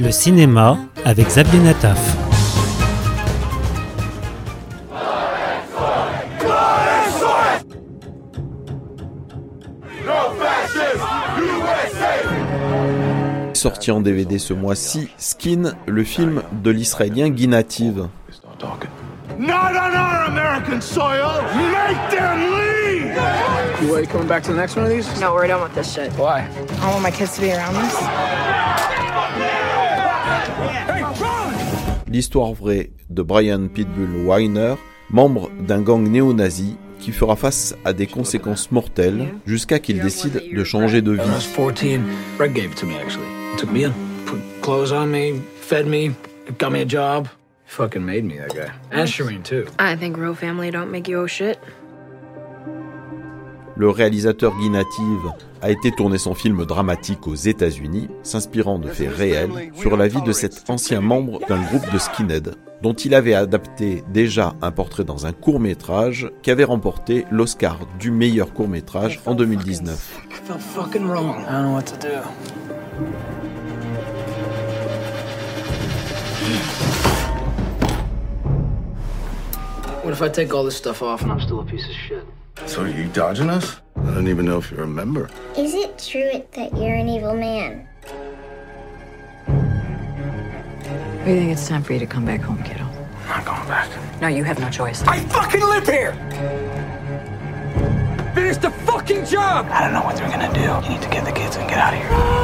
Le cinéma avec Xavier Nataf. Sorti en DVD ce mois-ci, Skin, le film de l'israélien Guy Native. Not on our American soil! Make them leave! You you coming back to the next one of these? No, we're done with this shit. Why? I don't want my kids to be around this. L'histoire vraie de Brian Pitbull Weiner, membre d'un gang néo-nazi qui fera face à des conséquences mortelles jusqu'à qu'il décide de changer de When I was vie. 14, Fred gave it to me actually. Took me in, put clothes on me, fed me, got me a job. Fucking made me that guy. And Shireen too. I think real family don't make you oh shit. Le réalisateur Guy Native a été tourner son film dramatique aux États-Unis, s'inspirant de faits réels sur la vie de cet ancien membre d'un groupe de skinhead, dont il avait adapté déjà un portrait dans un court-métrage qui avait remporté l'Oscar du meilleur court-métrage en 2019. I felt fucking wrong. I don't know what to do. What if I take all this stuff off and I'm still a piece of shit? So are you dodging us? I don't even know if you remember. Is it true that you're an evil man? We think it's time for you to come back home, kiddo. I'm not going back. No, you have no choice. I fucking live here! Finish the fucking job! I don't know what they're gonna do. You need to get the kids and get out of here.